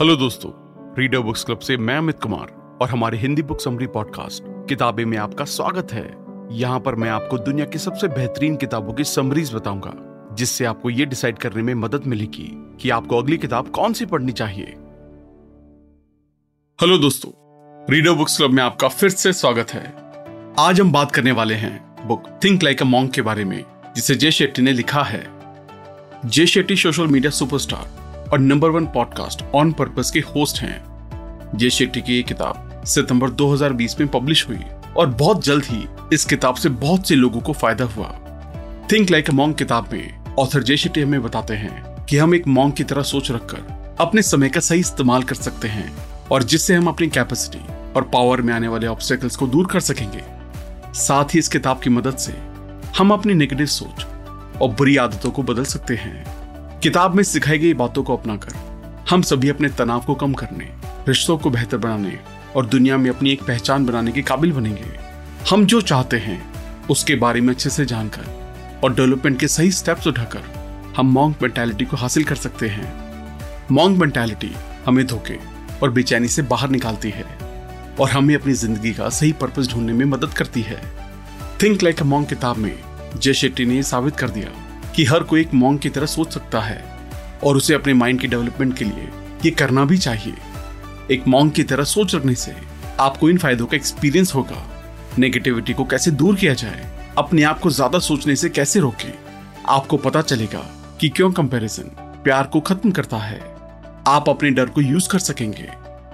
Hello दोस्तों reader books club से मैं अमित कुमार और हमारे हिंदी बुक समरी पॉडकास्ट किताबें में आपका स्वागत है। यहाँ पर मैं आपको दुनिया की सबसे बेहतरीन किताबों की समरीज बताऊँगा, जिससे आपको ये डिसाइड करने में मदद मिलेगी कि आपको अगली किताब कौन सी पढ़नी चाहिए। हेलो दोस्तों रीडर बुक्स क्लब में आपका फिर से स्वागत है। आज हम बात करने वाले हैं book think like a monk के बारे में, जिसे जय शेट्टी ने लिखा है। Jay Shetty social media superstar और number one podcast on purpose के होस्ट हैं। जय शेट्टी की ये किताब सितंबर 2020 में पब्लिश हुई और बहुत जल्द ही इस किताब से बहुत से लोगों को फ़ायदा हुआ। थिंक लाइक मॉन्ग किताब में ऑथर जय शेट्टी हमें बताते हैं कि हम एक मॉन्ग की तरह सोच रखकर अपने समय का सही इस्तेमाल कर सकते हैं और जिससे हम अपनी कैपेसिटी और पावर में आने वाले ऑब्स्टेकल्स को दूर कर सकेंगे। साथ ही इस किताब की मदद से हम अपनी नेगेटिव सोच और बुरी आदतों को बदल सकते हैं। किताब में सिखाई गई बातों को अपनाकर, हम सभी अपने तनाव को कम करने, रिश्तों को बेहतर बनाने और दुनिया में अपनी एक पहचान बनाने के काबिल बनेंगे। हम जो चाहते हैं, उसके बारे में अच्छे से जानकर और डेवलपमेंट के सही स्टेप्स उठाकर, हम मॉन्ग मेंटालिटी को हासिल कर सकते हैं। मॉन्ग मेंटालिटी हमें धोखे और बेचैनी से बाहर निकालती है और हमें अपनी ज़िंदगी का सही पर्पज ढूँढने में मदद करती है। थिंक लाइक अ मॉन्ग किताब में, जय शेट्टी ने साबित कर दिया। कि हर कोई एक मॉन्ग की तरह सोच सकता है और उसे अपने माइंड की डेवलपमेंट के लिए ये करना भी चाहिए। एक मॉन्ग की तरह सोच रखने से आपको इन फायदों का एक्सपीरियंस होगा। नेगेटिविटी को कैसे दूर किया जाए, अपने आप को ज़्यादा सोचने से कैसे रोके, आपको पता चलेगा कि क्यों कंपैरिजन प्यार को खत्म करता है। आप अपने डर को यूज़ कर सकेंगे।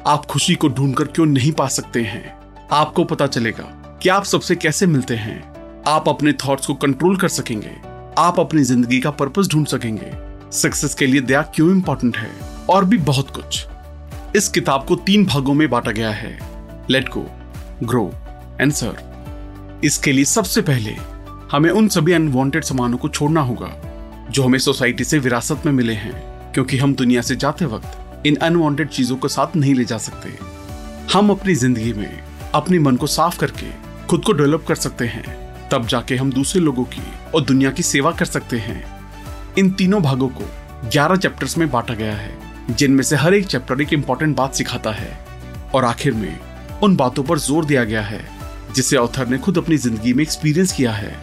आप खुशी को ढूंढकर क्यों नहीं पा सकते हैं? आपको पता चलेगा कि आप सबसे कैसे मिलते हैं। आप अपने थॉट्स को कंट्रोल कर सकेंगे। आप अपनी ज़िंदगी का पर्पस ढूंढ सकेंगे। सक्सेस के लिए दया क्यों इंपॉर्टेंट है? और भी बहुत कुछ। इस किताब को तीन भागों में बांटा गया है। लेट गो ग्रो एंड इसके लिए सबसे पहले हमें उन सभी अनवांटेड सामानों को छोड़ना होगा, जो हमें सोसाइटी से विरासत में मिले हैं, क्योंकि हम दुनिया से जाते वक्त इन अनवांटेड चीज़ों को साथ नहीं ले जा सकते। हम अपनी ज़िंदगी में अपने मन को साफ़ करके खुद को डेवलप कर सकते हैं। तब जाके हम दूसरे लोगों की और दुनिया की सेवा कर सकते हैं। इन तीनों भागों को 11 चैप्टर्स में बांटा गया है, जिनमें से हर एक चैप्टर एक इंपॉर्टेंट बात सिखाता है। और आखिर में उन बातों पर ज़ोर दिया गया है, जिसे ऑथर ने खुद अपनी ज़िंदगी में एक्सपीरियंस किया है।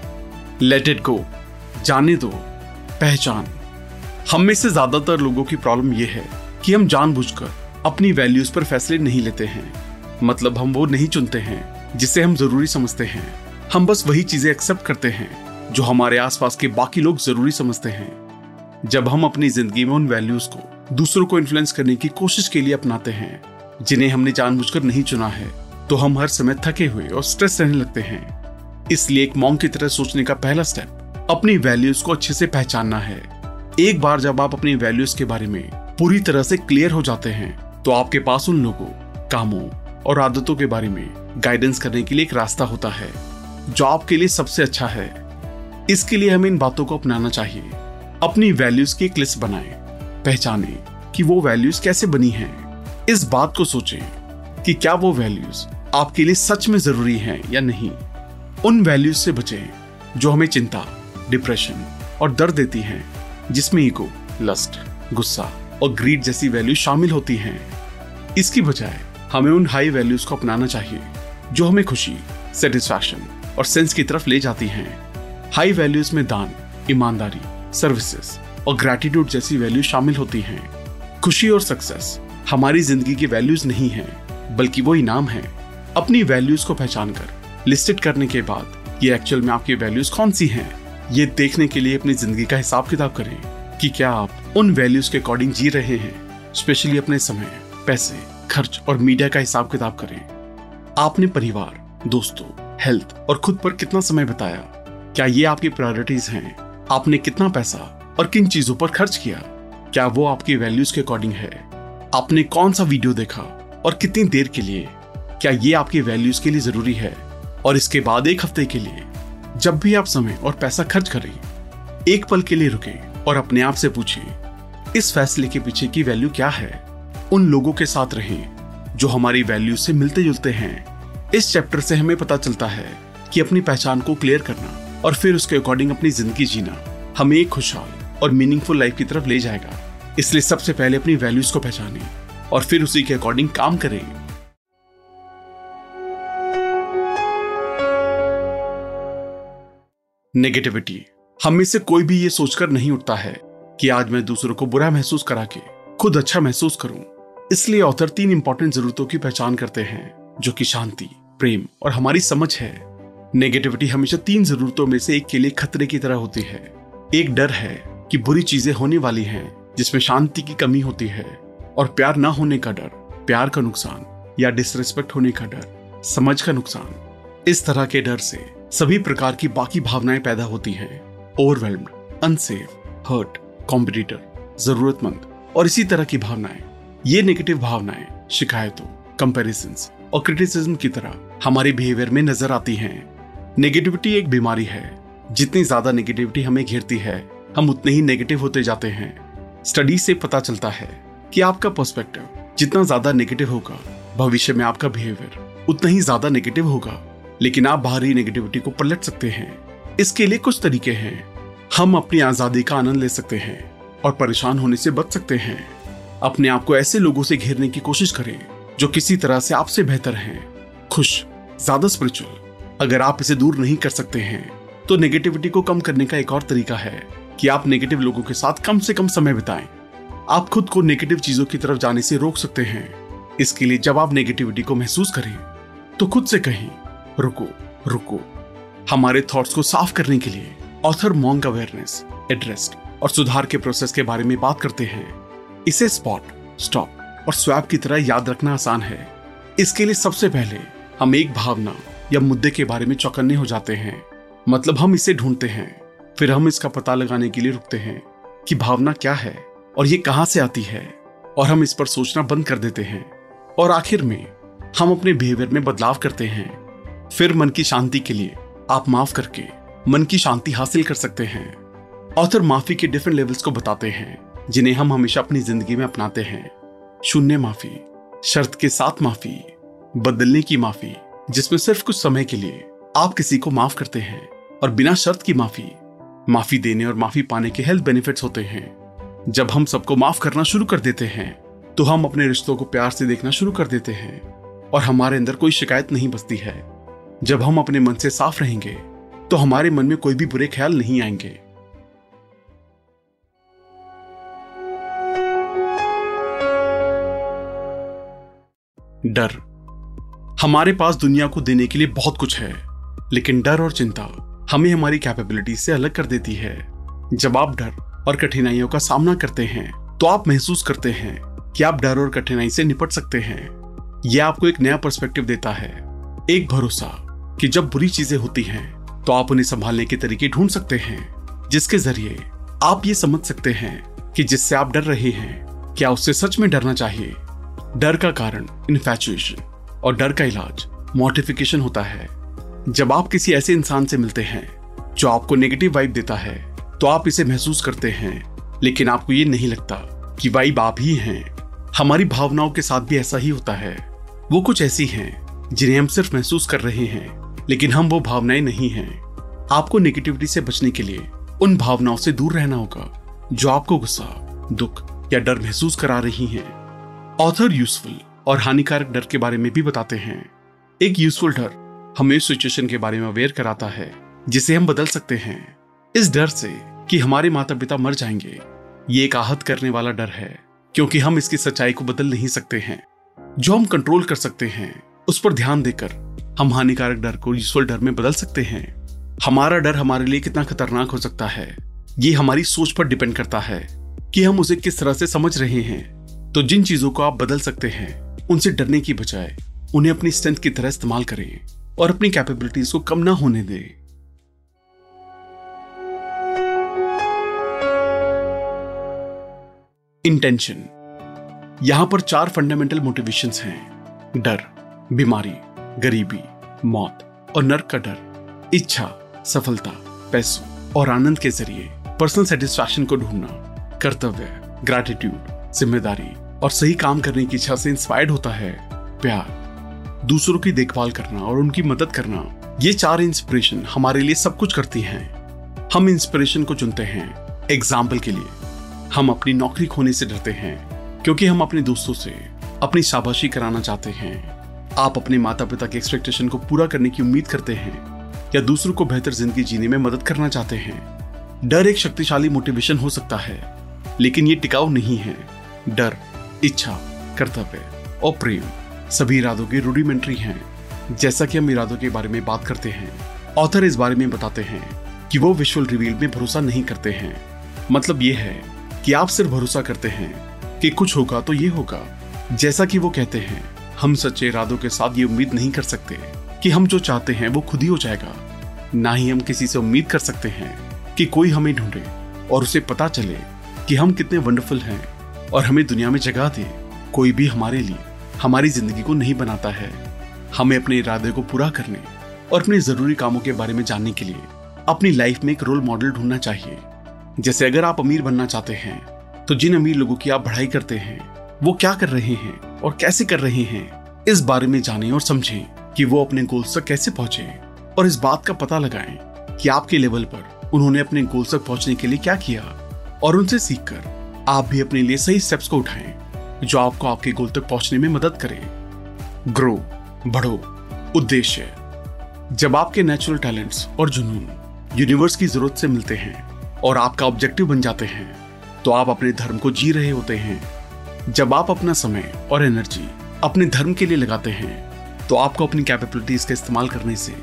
लेट इट गो जाने दो, पहचान। हम में से ज़्यादातर लोगों की प्रॉब्लम यह है कि हम जानबूझकर अपनी वैल्यूज़ पर फैसले नहीं लेते हैं। मतलब हम वो नहीं चुनते हैं, जिसे हम ज़रूरी समझते हैं। हम बस वही चीज़ें एक्सेप्ट करते हैं, जो हमारे आसपास के बाकी लोग ज़रूरी समझते हैं। जब हम अपनी ज़िंदगी में उन वैल्यूज़ को, दूसरों को इन्फ्लुएंस करने की कोशिश के लिए अपनाते हैं, जिन्हें हमने जानबूझकर नहीं चुना है तो हम हर समय थके हुए और स्ट्रेस रहने लगते हैं। इसलिए एक मॉन्ग की तरह सोचने का पहला स्टेप अपनी वैल्यूज़ को अच्छे से पहचानना है। एक बार जब आप अपनी वैल्यूज़ के बारे में पूरी तरह से क्लियर हो जाते हैं तो आपके पास उन लोगों, कामों और आदतों के बारे में गाइडेंस करने के लिए एक रास्ता होता है। जो आपके लिए सबसे अच्छा है, इसके लिए हमें इन बातों को अपनाना चाहिए। अपनी वैल्यूज़ की एक लिस्ट बनाएँ, पहचाने कि वो वैल्यूज़ कैसे बनी हैं। इस बात को सोचें कि क्या वो वैल्यूज़ आपके लिए सच में ज़रूरी हैं या नहीं। उन वैल्यूज़ से बचें जो हमें चिंता डिप्रेशन और दर्द देती हैं, जिसमें ईगो लस्ट गुस्सा और ग्रीड जैसी वैल्यूज़ शामिल होती हैं। इसकी बजाय हमें उन हाई वैल्यूज़ को अपनाना चाहिए जो हमें खुशी सेटिस्फैक्शन और सेंस की तरफ़ ले जाती हैं। हाई वैल्यूज़ में दान, ईमानदारी सर्विसेज़ और ग्रेटिट्यूड जैसी वैल्यूज़ शामिल होती हैं। खुशी और सक्सेस हमारी ज़िंदगी की वैल्यूज़ नहीं है, बल्कि वो इनाम है। अपनी वैल्यूज़ को पहचान कर लिस्टेड करने के बाद ये एक्चुअल में आपकी वैल्यूज़ कौन सी हैं? ये देखने के लिए अपनी ज़िंदगी का हिसाब किताब करें कि क्या आप उन वैल्यूज़ के अकॉर्डिंग जी रहे हैं। स्पेशली अपने समय, पैसे, खर्च और मीडिया का हिसाब किताब करें। आपने परिवार, दोस्तों हेल्थ और खुद पर कितना समय बताया? क्या ये आपकी प्रायोरिटीज हैं? आपने कितना पैसा और किन चीज़ों पर खर्च किया? क्या वो आपकी वैल्यूज़ के अकॉर्डिंग है? आपने कौन सा वीडियो देखा और कितनी देर के लिए? क्या ये आपकी वैल्यूज़ के लिए ज़रूरी है? और इसके बाद एक हफ़्ते के लिए, जब भी आप समय और पैसा खर्च करें, एक पल के लिए रुके और अपने आप से पूछें, इस फैसले के पीछे की वैल्यू क्या है? उन लोगों के साथ रहें जो हमारी वैल्यू से मिलते जुलते हैं। इस चैप्टर से हमें पता चलता है कि अपनी पहचान को क्लियर करना और फिर उसके अकॉर्डिंग अपनी ज़िंदगी जीना हमें एक खुशहाल और मीनिंगफुल लाइफ की तरफ़ ले जाएगा। इसलिए सबसे पहले अपनी वैल्यूज़ को पहचाने और फिर उसी के अकॉर्डिंग काम करें। नेगेटिविटी हम में से कोई भी ये सोचकर नहीं उठता है कि आज मैं दूसरों को बुरा महसूस करा के खुद अच्छा महसूस करूँ। इसलिए ऑथर तीन इंपॉर्टेंट जरूरतों की पहचान करते हैं, जो कि शांति प्रेम और हमारी समझ है। नेगेटिविटी हमेशा तीन जरूरतों में से एक के लिए खतरे की तरह होती है। एक डर है कि बुरी चीज़ें होने वाली हैं, जिसमें शांति की कमी होती है, और प्यार ना होने का डर, प्यार का नुकसान, या डिसरेस्पेक्ट होने का डर, समझ का नुकसान। इस तरह के डर से सभी प्रकार की बाकी भावनाएँ पैदा होती हैं। ओवरवेल्म्ड अनसेफ हर्ट कॉम्पिटिटर जरूरतमंद, और इसी तरह की भावनाएँ। ये नेगेटिव भावनाएँ, शिकायतों कंपेरिजन और क्रिटिसिज्म की तरह हमारे बिहेवियर में नज़र आती हैं। नेगेटिविटी एक बीमारी है। जितनी ज़्यादा नेगेटिविटी हमें घेरती है, हम उतने ही नेगेटिव होते जाते हैं। स्टडी से पता चलता है कि आपका पर्सपेक्टिव जितना ज़्यादा नेगेटिव होगा, भविष्य में आपका बिहेवियर उतना ही ज़्यादा नेगेटिव होगा। लेकिन आप बाहरी नेगेटिविटी को पलट सकते हैं। इसके लिए कुछ तरीके हैं। हम अपनी आज़ादी का आनंद ले सकते हैं और परेशान होने से बच सकते हैं। अपने आप को ऐसे लोगों से घेरने की कोशिश करें जो किसी तरह से आपसे बेहतर हैं। खुश। ज़्यादा स्पिरिचुअल अगर आप इसे दूर नहीं कर सकते हैं तो नेगेटिविटी को कम करने का एक और तरीका है कि आप नेगेटिव लोगों के साथ कम से कम समय बिताएँ। आप खुद को नेगेटिव चीज़ों की तरफ़ जाने से रोक सकते हैं। इसके लिए जब आप नेगेटिविटी को महसूस करें तो खुद से कहें, रुको रुको। हमारे थॉट्स को साफ़ करने के लिए ऑथर मॉन्ग अवेयरनेस एड्रेस्ट और सुधार के प्रोसेस के बारे में बात करते हैं। इसे स्पॉट स्टॉप और स्वैप की तरह याद रखना आसान है। इसके लिए सबसे पहले हम एक भावना या मुद्दे के बारे में चौकन्ने हो जाते हैं। मतलब हम इसे ढूंढते हैं, फिर हम इसका पता लगाने के लिए रुकते हैं कि भावना क्या है और ये कहाँ से आती है और हम इस पर सोचना बंद कर देते हैं। और आखिर में हम अपने बिहेवियर में बदलाव करते हैं। फिर मन की शांति के लिए आप माफ़ करके मन की शांति हासिल कर सकते हैं। ऑथर माफ़ी के डिफरेंट लेवल्स को बताते हैं, जिन्हें हम हमेशा अपनी ज़िंदगी में अपनाते हैं। शून्य माफ़ी, शर्त के साथ माफ़ी बदलने की माफ़ी, जिसमें सिर्फ़ कुछ समय के लिए आप किसी को माफ़ करते हैं और बिना शर्त की माफ़ी माफ़ी देने और माफ़ी पाने के हेल्थ बेनिफिट्स होते हैं। जब हम सबको माफ़ करना शुरू कर देते हैं तो हम अपने रिश्तों को प्यार से देखना शुरू कर देते हैं और हमारे अंदर कोई शिकायत नहीं बचती है। जब हम अपने मन से साफ़ रहेंगे तो हमारे मन में कोई भी बुरे ख्याल नहीं आएँगे। डर हमारे पास दुनिया को देने के लिए बहुत कुछ है, लेकिन डर और चिंता हमें हमारी कैपेबिलिटी से अलग कर देती है। जब आप डर और कठिनाइयों का सामना करते हैं तो आप महसूस करते हैं कि आप डर और कठिनाई से निपट सकते हैं। यह आपको एक नया पर्सपेक्टिव देता है, एक भरोसा कि जब बुरी चीज़ें होती हैं तो आप उन्हें संभालने के तरीके ढूंढ सकते हैं, जिसके ज़रिए आप ये समझ सकते हैं कि जिससे आप डर रहे हैं, क्या उससे सच में डरना चाहिए। डर का कारण इन्फेचुएशन और डर का इलाज मोटिफिकेशन होता है। जब आप किसी ऐसे इंसान से मिलते हैं, जो आपको नेगेटिव वाइब देता है तो आप इसे महसूस करते हैं। लेकिन आपको ये नहीं लगता कि वाइब आप ही हैं। हमारी भावनाओं के साथ भी ऐसा ही होता है। वो कुछ ऐसी हैं, जिन्हें हम सिर्फ़ महसूस कर रहे हैं, लेकिन हम वो भावनाएँ नहीं हैं। आपको नेगेटिविटी से बचने के लिए उन भावनाओं से दूर रहना होगा, जो आपको गुस्सा, दुख या डर महसूस करा रही हैं। ऑथर यूजफुल और हानिकारक डर के बारे में भी बताते हैं। एक यूजफुल डर हमें सिचुएशन के बारे में अवेयर कराता है, जिसे हम बदल सकते हैं। इस डर से कि हमारे माता पिता मर जाएँगे, ये एक आहत करने वाला डर है, क्योंकि हम इसकी सच्चाई को बदल नहीं सकते हैं। जो हम कंट्रोल कर सकते हैं, उस पर ध्यान देकर हम हानिकारक डर को यूजफुल डर में बदल सकते हैं। हमारा डर हमारे लिए कितना खतरनाक हो सकता है, ये हमारी सोच पर डिपेंड करता है कि हम उसे किस तरह से समझ रहे हैं। तो जिन चीज़ों को आप बदल सकते हैं उनसे डरने की बजाय उन्हें अपनी स्ट्रेंथ की तरह इस्तेमाल करें और अपनी कैपेबिलिटीज को कम ना होने दें। इंटेंशन यहाँ पर चार फंडामेंटल मोटिवेशंस हैं। डर, बीमारी, गरीबी, मौत और नर्क का डर, इच्छा, सफलता, पैसों और आनंद के ज़रिए। पर्सनल सेटिस्फैक्शन को ढूंढना, कर्तव्य ग्रैटिट्यूड ज़िम्मेदारी और सही काम करने की इच्छा से इंस्पायर्ड होता है प्यार। दूसरों की देखभाल करना और उनकी मदद करना, ये चार इंस्पिरेशन हमारे लिए सब कुछ करती हैं। हम इंस्पिरेशन को चुनते हैं एग्ज़ाम्पल के लिए। हम अपनी नौकरी खोने से डरते हैं, क्योंकि हम अपने दोस्तों से अपनी शाबाशी कराना चाहते हैं। आप अपने माता पिता के एक्सपेक्टेशन को पूरा करने की उम्मीद करते हैं, या दूसरों को बेहतर ज़िंदगी जीने में मदद करना चाहते हैं। डर एक शक्तिशाली मोटिवेशन हो सकता है, लेकिन ये टिकाऊ नहीं है। डर इच्छा, कर्तव्य और प्रेम। सभी इरादों के रूडिमेंट्री हैं। जैसा कि हम इरादों के बारे में बात करते हैं ऑथर इस बारे में बताते हैं कि वो विजुअल रिवील में भरोसा नहीं करते हैं। मतलब ये है कि आप सिर्फ़ भरोसा करते हैं कि कुछ होगा तो ये होगा। जैसा कि वो कहते हैं, हम सच्चे इरादों के साथ ये उम्मीद नहीं कर सकते कि हम जो चाहते हैं वो खुद ही हो जाएगा। ना ही हम किसी से उम्मीद कर सकते हैं कि कोई हमें ढूंढे और उसे पता चले कि हम कितने वंडरफुल हैं। और हमें दुनिया में जगह दे। कोई भी हमारे लिए, हमारी ज़िंदगी को नहीं बनाता है। हमें अपने इरादे को पूरा करने और अपने ज़रूरी कामों के बारे में जानने के लिए अपनी लाइफ में एक रोल मॉडल ढूंढना चाहिए। जैसे अगर आप अमीर बनना चाहते हैं तो जिन अमीर लोगों की आप पढ़ाई करते हैं, वो क्या कर रहे हैं और कैसे कर रहे हैं, इस बारे में जाने और समझें कि वो अपने गोल्स तक कैसे पहुँचे। और इस बात का पता लगाएँ कि आपके लेवल पर उन्होंने अपने गोल्स तक पहुँचने के लिए क्या किया और उनसे सीखकर आप भी अपने लिए सही स्टेप्स को उठाएँ, जो आपको आपके गोल तक पहुँचने में मदद करें। ग्रो बढ़ो, उद्देश्य। जब आपके नेचुरल टैलेंट्स और जुनून यूनिवर्स की ज़रूरत से मिलते हैं और आपका ऑब्जेक्टिव बन जाते हैं तो आप अपने धर्म को जी रहे होते हैं। जब आप अपना समय और एनर्जी अपने धर्म के लिए लगाते हैं तो आपको अपनी कैपेबिलिटीज का इस्तेमाल करने से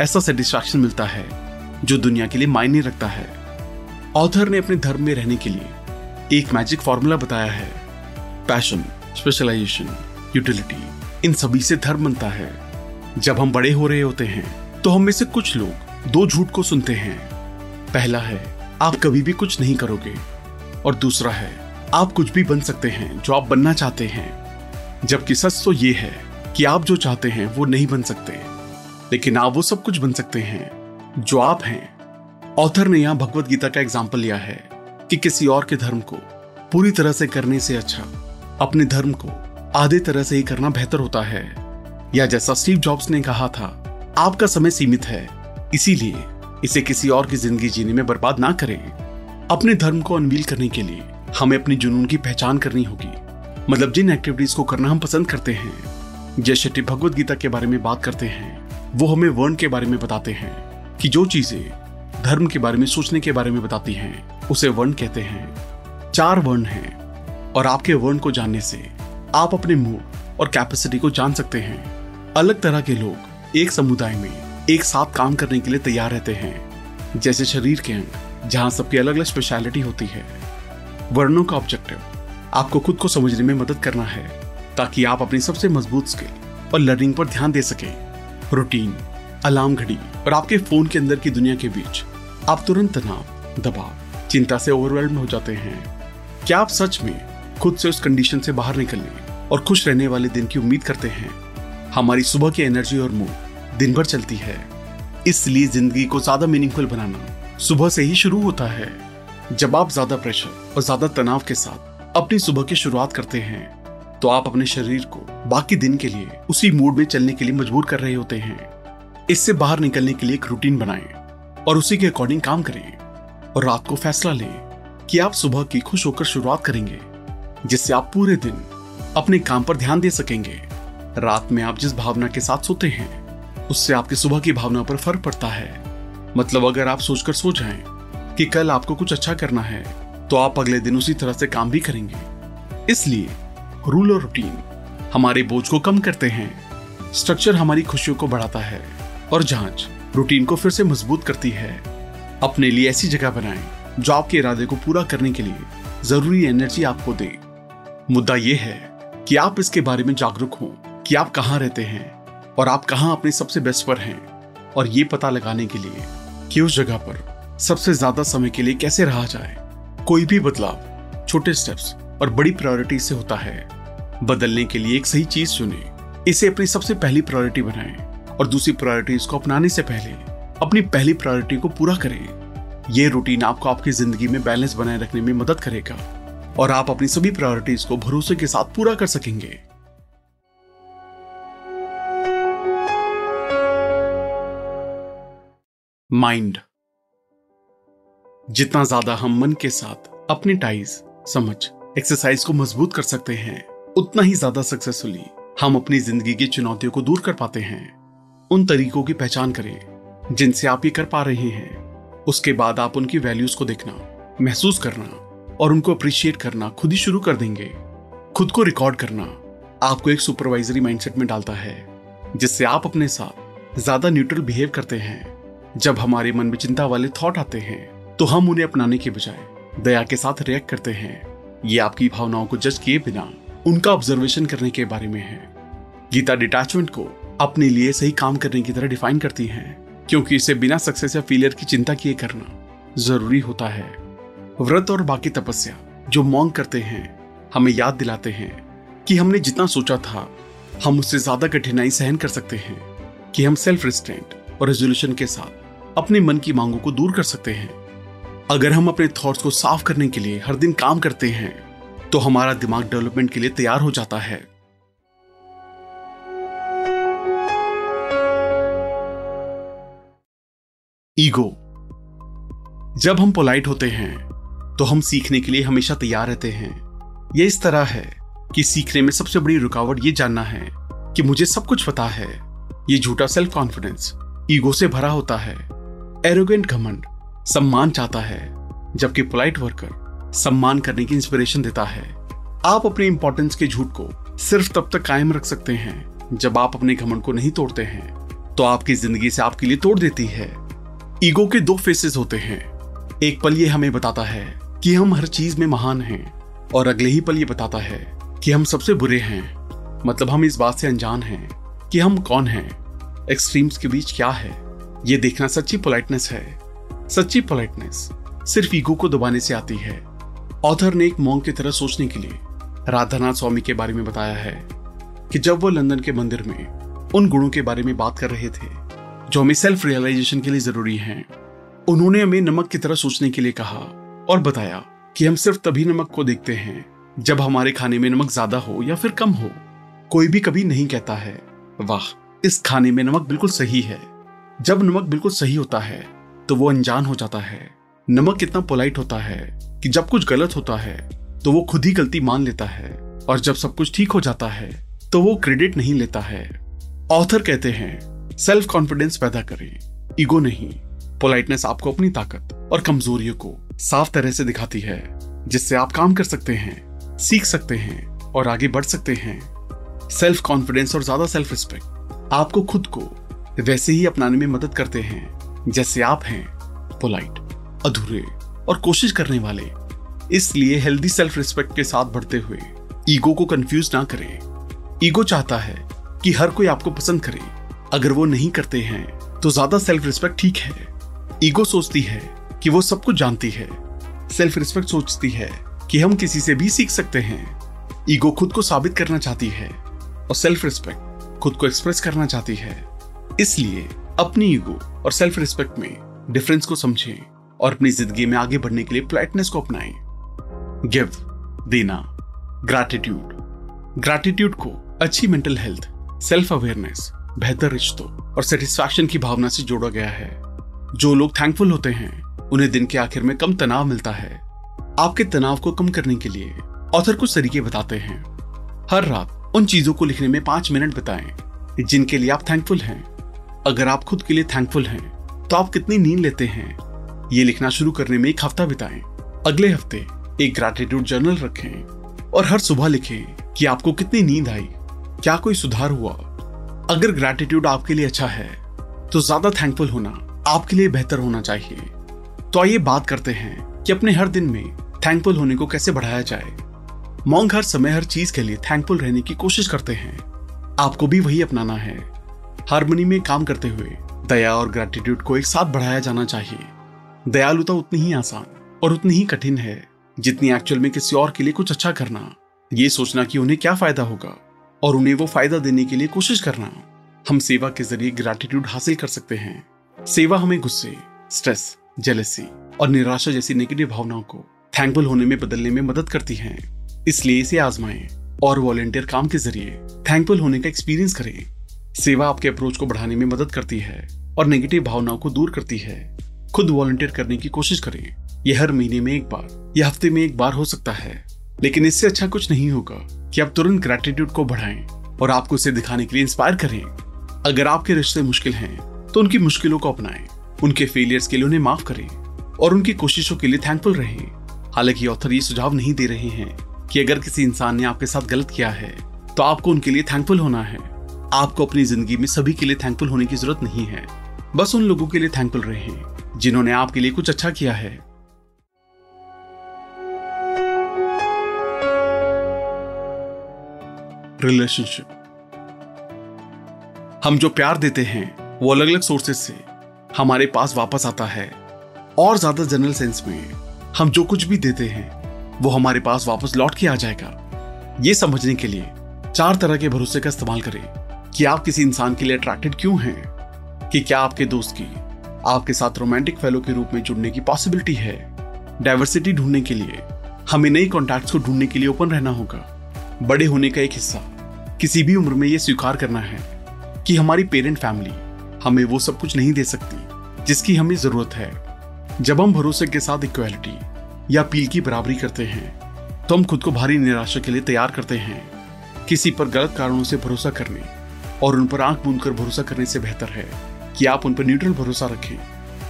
ऐसा सेटिस्फैक्शन मिलता है, जो दुनिया के लिए मायने रखता है। ऑथर ने अपने धर्म में रहने के लिए एक मैजिक फॉर्मूला बताया है। पैशन स्पेशलाइजेशन यूटिलिटी इन सभी से धर्म बनता है। जब हम बड़े हो रहे होते हैं तो हम में से कुछ लोग दो झूठ को सुनते हैं। पहला है, आप कभी भी कुछ नहीं करोगे। और दूसरा है, आप कुछ भी बन सकते हैं जो आप बनना चाहते हैं। जबकि सच तो ये है कि आप जो चाहते हैं, वो नहीं बन सकते। लेकिन आप वो सब कुछ बन सकते हैं, जो आप हैं। ऑथर ने यहाँ भगवत गीता का एग्ज़ाम्पल लिया है। कि किसी और के धर्म को पूरी तरह से करने से अच्छा अपने धर्म को आधे तरह से ही करना बेहतर होता है। या जैसा स्टीव जॉब्स ने कहा था, आपका समय सीमित है, इसीलिए इसे किसी और की ज़िंदगी जीने में बर्बाद ना करें। अपने धर्म को अनवील करने के लिए हमें अपनी जुनून की पहचान करनी होगी। मतलब जिन एक्टिविटीज़ को करना हम पसंद करते हैं जय शेट्टी भगवत गीता के बारे में बात करते हैं, वो हमें वर्ण के बारे में बताते हैं कि जो चीज़ें धर्म के बारे में, सोचने के बारे में बताती हैं। उसे वर्ण कहते हैं। चार वर्ण हैं और आपके वर्ण को जानने से आप अपने मूड और कैपेसिटी को जान सकते हैं। अलग तरह के लोग एक समुदाय में एक साथ काम करने के लिए तैयार रहते हैं। जैसे शरीर के अंग, जहाँ सबकी अलग अलग स्पेशलिटी होती है। वर्णों का ऑब्जेक्टिव आपको खुद को समझने में मदद करना है, ताकि आप अपनी सबसे मज़बूत स्किल और लर्निंग पर ध्यान दे सकें। रूटीन अलार्म घड़ी और आपके फ़ोन के अंदर की दुनिया के बीच आप तुरंत तनाव दबाव, चिंता से ओवरवेल्ड हो जाते हैं। क्या आप सच में खुद से उस कंडीशन से बाहर निकलने और खुश रहने वाले दिन की उम्मीद करते हैं? हमारी सुबह की एनर्जी और मूड दिन भर चलती है। इसलिए ज़िंदगी को ज़्यादा मीनिंगफुल बनाना सुबह से ही शुरू होता है। जब आप ज़्यादा प्रेशर और ज़्यादा तनाव के साथ अपनी सुबह की शुरुआत करते हैं तो आप अपने शरीर को बाकी दिन के लिए उसी मूड में चलने के लिए मजबूर कर रहे होते हैं। इससे बाहर निकलने के लिए एक रूटीन बनाएँ। और उसी के अकॉर्डिंग काम करें और रात को फैसला लें कि आप सुबह की खुश होकर शुरुआत करेंगे, जिससे आप पूरे दिन अपने काम पर ध्यान दे सकेंगे। रात में आप जिस भावना के साथ सोते हैं, उससे आपकी सुबह की भावना पर फ़र्क पड़ता है। मतलब अगर आप सोचकर सो जाएँ कि कल आपको कुछ अच्छा करना है तो आप अगले दिन उसी तरह से काम भी करेंगे। इसलिए रूल और रूटीन हमारे बोझ को कम करते हैं। स्ट्रक्चर हमारी खुशियों को बढ़ाता है। और जाँच रूटीन को फिर से मज़बूत करती है। अपने लिए ऐसी जगह बनाएँ, जो आपके इरादे को पूरा करने के लिए ज़रूरी एनर्जी आपको दे। मुद्दा यह है कि आप इसके बारे में जागरूक हो कि आप कहाँ रहते हैं और आप कहाँ अपने सबसे बेस्ट पर हैं। और ये पता लगाने के लिए कि उस जगह पर सबसे ज़्यादा समय के लिए कैसे रहा जाए। कोई भी बदलाव छोटे स्टेप्स और बड़ी प्रायोरिटी से होता है। बदलने के लिए एक सही चीज़ चुने। इसे अपनी सबसे पहली प्रायोरिटी बनाएँ। और दूसरी प्रायोरिटीज को अपनाने से पहले अपनी पहली प्रायोरिटी को पूरा करें। यह रूटीन आपको आपकी ज़िंदगी में बैलेंस बनाए रखने में मदद करेगा और आप अपनी सभी प्रायोरिटीज को भरोसे के साथ पूरा कर सकेंगे। माइंड जितना ज़्यादा हम मन के साथ अपनी टाइज समझ एक्सरसाइज को मज़बूत कर सकते हैं, उतना ही ज़्यादा सक्सेसफुली हम अपनी ज़िंदगी की चुनौतियों को दूर कर पाते हैं। उन तरीकों की पहचान करें, जिनसे आप ये कर पा रहे हैं। उसके बाद आप उनकी वैल्यूज़ को देखना, महसूस करना और उनको अप्रिशिएट करना खुद ही शुरू कर देंगे। खुद को रिकॉर्ड करना आपको एक सुपरवाइजरी माइंडसेट में डालता है, जिससे आप अपने साथ ज़्यादा न्यूट्रल बिहेव करते हैं। जब हमारे मन में चिंता वाले थॉट आते हैं तो हम उन्हें अपनाने के बजाय दया के साथ रिएक्ट करते हैं। ये आपकी भावनाओं को जज किए बिना उनका ऑब्जर्वेशन करने के बारे में है। गीता डिटैचमेंट को अपने लिए सही काम करने की तरह डिफाइन करती है, क्योंकि इसे बिना सक्सेस या फेलियर की चिंता किए करना ज़रूरी होता है। व्रत और बाकी तपस्या जो मोंग करते हैं, हमें याद दिलाते हैं कि हमने जितना सोचा था, हम उससे ज़्यादा कठिनाई सहन कर सकते हैं कि हम सेल्फ रिस्टेंट और रेजोल्यूशन के साथ अपने मन की मांगों को दूर कर सकते हैं। अगर हम अपने थॉट्स को साफ़ करने के लिए हर दिन काम करते हैं तो हमारा दिमाग डेवलपमेंट के लिए तैयार हो जाता है। ईगो। जब हम पोलाइट होते हैं तो हम सीखने के लिए हमेशा तैयार रहते हैं। यह इस तरह है कि सीखने में सबसे बड़ी रुकावट ये जानना है कि मुझे सब कुछ पता है। ये झूठा सेल्फ कॉन्फिडेंस ईगो से भरा होता है। एरोगेंट घमंड, सम्मान चाहता है, जबकि पोलाइट वर्कर सम्मान करने की इंस्पिरेशन देता है। आप अपने इंपॉर्टेंस के झूठ को सिर्फ़ तब तक कायम रख सकते हैं, जब आप अपने घमंड को नहीं तोड़ते हैं। तो आपकी ज़िंदगी से आपके लिए तोड़ देती है। ईगो के दो फेसेस होते हैं। एक पल ये हमें बताता है कि हम हर चीज़ में महान हैं और अगले ही पल ये बताता है कि हम सबसे बुरे हैं। मतलब हम इस बात से अनजान हैं कि हम कौन हैं। एक्सट्रीम्स के बीच क्या है? ये देखना सच्ची पोलाइटनेस है। सच्ची पोलाइटनेस सिर्फ़ ईगो को दबाने से आती है। ऑथर ने एक मोंग की तरह सोचने के लिए राधानाथ स्वामी के बारे में बताया है कि जब वो लंदन के मंदिर में उन गुणों के बारे में बात कर रहे थे जो हमें सेल्फ रियलाइजेशन के लिए ज़रूरी हैं, उन्होंने हमें नमक की तरह सोचने के लिए कहा और बताया कि हम सिर्फ़ तभी नमक को देखते हैं जब हमारे खाने में नमक ज़्यादा हो या फिर कम हो। कोई भी कभी नहीं कहता है, वाह, इस खाने में नमक बिल्कुल सही है। जब नमक बिल्कुल सही होता है तो वो अनजान हो जाता है। नमक कितना पोलाइट होता है कि जब कुछ गलत होता है तो वो खुद ही गलती मान लेता है और जब सब कुछ ठीक हो जाता है तो वो क्रेडिट नहीं लेता है। ऑथर कहते हैं सेल्फ कॉन्फिडेंस पैदा करें ईगो नहीं पोलाइटनेस आपको अपनी ताकत और कमजोरियों को साफ़ तरह से दिखाती है, जिससे आप काम कर सकते हैं, सीख सकते हैं और आगे बढ़ सकते हैं। सेल्फ कॉन्फिडेंस और ज़्यादा सेल्फ रिस्पेक्ट आपको खुद को वैसे ही अपनाने में मदद करते हैं, जैसे आप हैं पोलाइट अधूरे और कोशिश करने वाले। इसलिए हेल्दी सेल्फ रिस्पेक्ट के साथ बढ़ते हुए ईगो को कंफ्यूज ना करें। ईगो चाहता है कि हर कोई आपको पसंद करे अगर वो नहीं करते हैं तो ज़्यादा सेल्फ रिस्पेक्ट ठीक है। ईगो सोचती है कि वो सब कुछ जानती है। सेल्फ रिस्पेक्ट सोचती है कि हम किसी से भी सीख सकते हैं। ईगो खुद को साबित करना चाहती है और सेल्फ रिस्पेक्ट खुद को एक्सप्रेस करना चाहती है। इसलिए अपनी ईगो और सेल्फ रिस्पेक्ट में डिफरेंस को समझें और अपनी ज़िंदगी में आगे बढ़ने के लिए प्लाइटनेस को अपनाएँ। गिव देना ग्रैटिट्यूड ग्रैटिट्यूड को अच्छी मेंटल हेल्थ सेल्फ अवेयरनेस बेहतर रिश्तों और सेटिस्फैक्शन की भावना से जोड़ा गया है। जो लोग थैंकफुल होते हैं, उन्हें दिन के आखिर में कम तनाव मिलता है। आपके तनाव को कम करने के लिए ऑथर कुछ तरीके बताते हैं। हर रात उन चीज़ों को लिखने में पाँच मिनट बिताएँ, जिनके लिए आप थैंकफुल हैं। अगर आप खुद के लिए थैंकफुल हैं तो आप कितनी नींद लेते हैं? ये लिखना शुरू करने में एक हफ़्ता बिताएँ। अगले हफ़्ते एक ग्रेटिट्यूड जर्नल रखें और हर सुबह लिखें कि आपको कितनी नींद आई, क्या कोई सुधार हुआ? अगर ग्रैटिट्यूड आपके लिए अच्छा है तो ज़्यादा थैंकफुल होना आपके लिए बेहतर होना चाहिए। तो आइए बात करते हैं कि अपने हर दिन में थैंकफुल होने को कैसे बढ़ाया जाए। मोंग हर समय हर चीज़ के लिए थैंकफुल रहने की कोशिश करते हैं। आपको भी वही अपनाना है। हारमोनी में काम करते हुए दया और ग्रेटिट्यूड को एक साथ बढ़ाया जाना चाहिए। दयालुता उतनी ही आसान और उतनी ही कठिन है, जितनी एक्चुअल में किसी और के लिए कुछ अच्छा करना। ये सोचना कि उन्हें क्या फ़ायदा होगा। और उन्हें वो फ़ायदा देने के लिए कोशिश करना। हम सेवा के ज़रिए ग्रेटिट्यूड हासिल कर सकते हैं। सेवा हमें गुस्से स्ट्रेस जेलसी और निराशा जैसी नेगेटिव भावनाओं को थैंकफुल होने में बदलने में मदद करती हैं। इसलिए इसे आजमाएँ और वॉलेंटियर काम के ज़रिए थैंकफुल होने का एक्सपीरियंस करें। सेवा आपके अप्रोच को बढ़ाने में मदद करती है और नेगेटिव भावनाओं को दूर करती है। खुद वॉलेंटियर करने की कोशिश करें। यह हर महीने में एक बार, या हफ़्ते में एक बार हो सकता है। लेकिन इससे अच्छा कुछ नहीं होगा कि आप तुरंत ग्रेटिट्यूड को बढ़ाएँ और आपको इसे दिखाने के लिए इंस्पायर करें। अगर आपके रिश्ते मुश्किल हैं तो उनकी मुश्किलों को अपनाएँ, उनके फेलियर्स के लिए उन्हें माफ़ करें और उनकी कोशिशों के लिए थैंकफुल रहें। हालाँकि ऑथर ये सुझाव नहीं दे रहे हैं कि अगर किसी इंसान ने आपके साथ गलत किया है तो आपको उनके लिए थैंकफुल होना है। आपको अपनी ज़िंदगी में सभी के लिए थैंकफुल होने की ज़रूरत नहीं है। बस उन लोगों के लिए थैंकफुल रहे, जिन्होंने आपके लिए कुछ अच्छा किया है। रिलेशनशिप हम जो प्यार देते हैं, वो अलग अलग सोर्सेज से हमारे पास वापस आता है। और ज़्यादा जनरल सेंस में, हम जो कुछ भी देते हैं, वो हमारे पास वापस लौट के आ जाएगा। ये समझने के लिए चार तरह के भरोसे का इस्तेमाल करें कि आप किसी इंसान के लिए अट्रैक्टेड क्यों हैं, कि क्या आपके दोस्त की, आपके साथ रोमांटिक फेलो के रूप में जुड़ने की पॉसिबिलिटी है। डाइवर्सिटी ढूँढने के लिए, हमें नई कॉन्टैक्ट्स को ढूँढने के लिए ओपन रहना होगा। बड़े होने का एक हिस्सा। किसी भी उम्र में यह स्वीकार करना है कि हमारी पेरेंट फैमिली हमें वो सब कुछ नहीं दे सकती, जिसकी हमें ज़रूरत है। जब हम भरोसे के साथ इक्वालिटी या पील की बराबरी करते हैं तो हम खुद को भारी निराशा के लिए तैयार करते हैं। किसी पर गलत कारणों से भरोसा करने और उन पर आँख बूंद कर भरोसा करने से बेहतर है कि आप उन पर न्यूट्रल भरोसा रखें।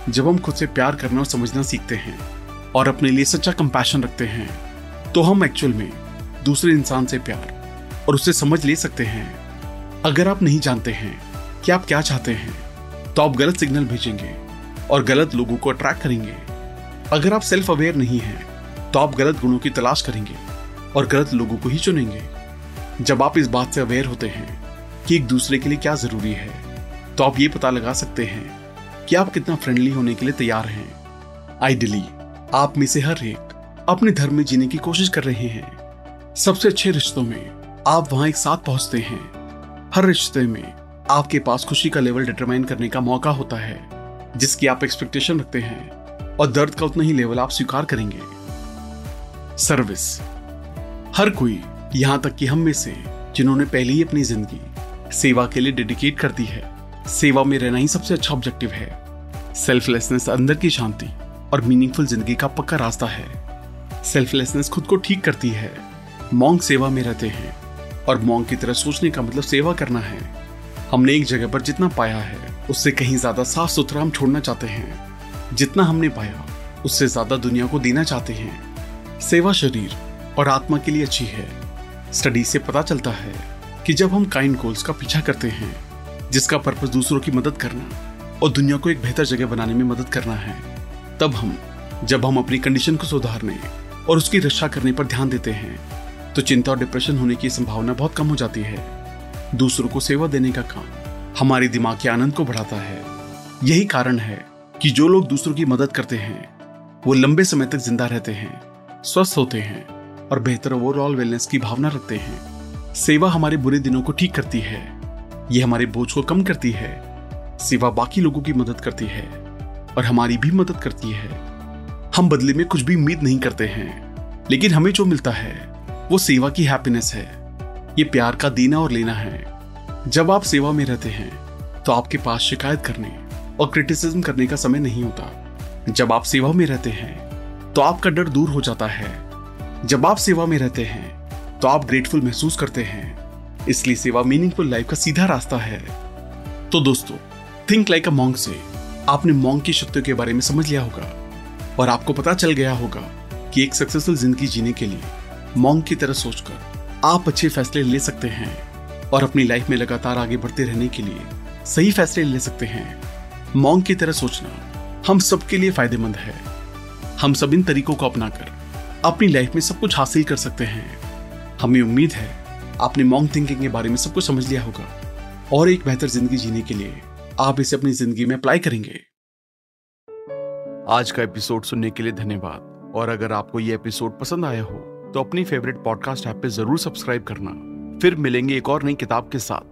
जब हम खुद से प्यार करना और समझना सीखते हैं और अपने लिए सच्चा कंपैशन रखते हैं तो हम एक्चुअल में दूसरे इंसान से प्यार और उससे समझ ले सकते हैं। अगर आप नहीं जानते हैं कि आप क्या चाहते हैं तो आप गलत सिग्नल भेजेंगे और गलत लोगों को अट्रैक्ट करेंगे। अगर आप सेल्फ अवेयर नहीं हैं तो आप गलत गुणों की तलाश करेंगे और गलत लोगों को ही चुनेंगे। जब आप इस बात से अवेयर होते हैं कि एक दूसरे के लिए क्या ज़रूरी है तो आप ये पता लगा सकते हैं कि आप कितना फ्रेंडली होने के लिए तैयार हैं। आइडली आप में से हर एक अपने धर्म में जीने की कोशिश कर रहे हैं। सबसे अच्छे रिश्तों में आप वहाँ एक साथ पहुँचते हैं। हर रिश्ते में आपके पास खुशी का लेवल डिटरमाइन करने का मौका होता है, जिसकी आप एक्सपेक्टेशन रखते हैं, और दर्द का उतना ही लेवल आप स्वीकार करेंगे। सर्विस हर कोई यहाँ तक कि हम में से, जिन्होंने पहले ही अपनी ज़िंदगी सेवा के लिए डेडिकेट कर दी है, सेवा में रहना ही सबसे अच्छा ऑब्जेक्टिव है। सेल्फलेसनेस अंदर की शांति और मीनिंगफुल ज़िंदगी का पक्का रास्ता है। सेल्फलेसनेस खुद को ठीक करती है। मोंग सेवा में रहते हैं। और मोंग की तरह सोचने का मतलब सेवा करना है। हमने एक जगह पर जितना पाया है, उससे कहीं ज़्यादा साफ़ सुथरा हम छोड़ना चाहते हैं। जितना हमने पाया, उससे ज़्यादा दुनिया को देना चाहते हैं। सेवा शरीर और आत्मा के लिए अच्छी है। स्टडी से पता चलता है कि जब हम काइंड गोल्स का पीछा करते हैं, जिसका पर्पज दूसरों की मदद करना और दुनिया को एक बेहतर जगह बनाने में मदद करना है, तब हम, जब हम अपनी कंडीशन को सुधारने और उसकी रक्षा करने पर ध्यान देते हैं तो चिंता और डिप्रेशन होने की संभावना बहुत कम हो जाती है। दूसरों को सेवा देने का काम हमारे दिमाग के आनंद को बढ़ाता है। यही कारण है कि जो लोग दूसरों की मदद करते हैं, वो लंबे समय तक ज़िंदा रहते हैं, स्वस्थ होते हैं और बेहतर ओवरऑल वेलनेस की भावना रखते हैं। सेवा हमारे बुरे दिनों को ठीक करती है। ये हमारे बोझ को कम करती है। सेवा बाकी लोगों की मदद करती है और हमारी भी मदद करती है। हम बदले में कुछ भी उम्मीद नहीं करते हैं, लेकिन हमें जो मिलता है वो सेवा की हैप्पीनेस है। ये प्यार का देना और लेना है। जब आप सेवा में रहते हैं तो आपके पास शिकायत करने और क्रिटिसिज्म करने का समय नहीं होता। जब आप सेवा में रहते हैं तो आपका डर दूर हो जाता है। जब आप सेवा में रहते हैं तो आप ग्रेटफुल महसूस करते हैं। इसलिए सेवा मीनिंगफुल लाइफ का सीधा रास्ता है। तो दोस्तों थिंक लाइक अ मॉन्ग से आपने मॉन्ग की शक्तियों के बारे में समझ लिया होगा और आपको पता चल गया होगा कि एक सक्सेसफुल ज़िंदगी जीने के लिए मॉन्ग की तरह सोचकर आप अच्छे फैसले ले सकते हैं और अपनी लाइफ में लगातार आगे बढ़ते रहने के लिए सही फैसले ले सकते हैं। मॉन्ग की तरह सोचना हम सबके लिए फ़ायदेमंद है। हम सब इन तरीकों को अपनाकर अपनी लाइफ में सब कुछ हासिल कर सकते हैं। हमें उम्मीद है आपने मॉन्ग थिंकिंग के बारे में सब कुछ समझ लिया होगा और एक बेहतर ज़िंदगी जीने के लिए आप इसे अपनी ज़िंदगी में अप्लाई करेंगे। आज का एपिसोड सुनने के लिए धन्यवाद। और अगर आपको ये एपिसोड पसंद आया हो तो अपनी फेवरेट पॉडकास्ट ऐप पे ज़रूर सब्सक्राइब करना। फिर मिलेंगे एक और नई किताब के साथ।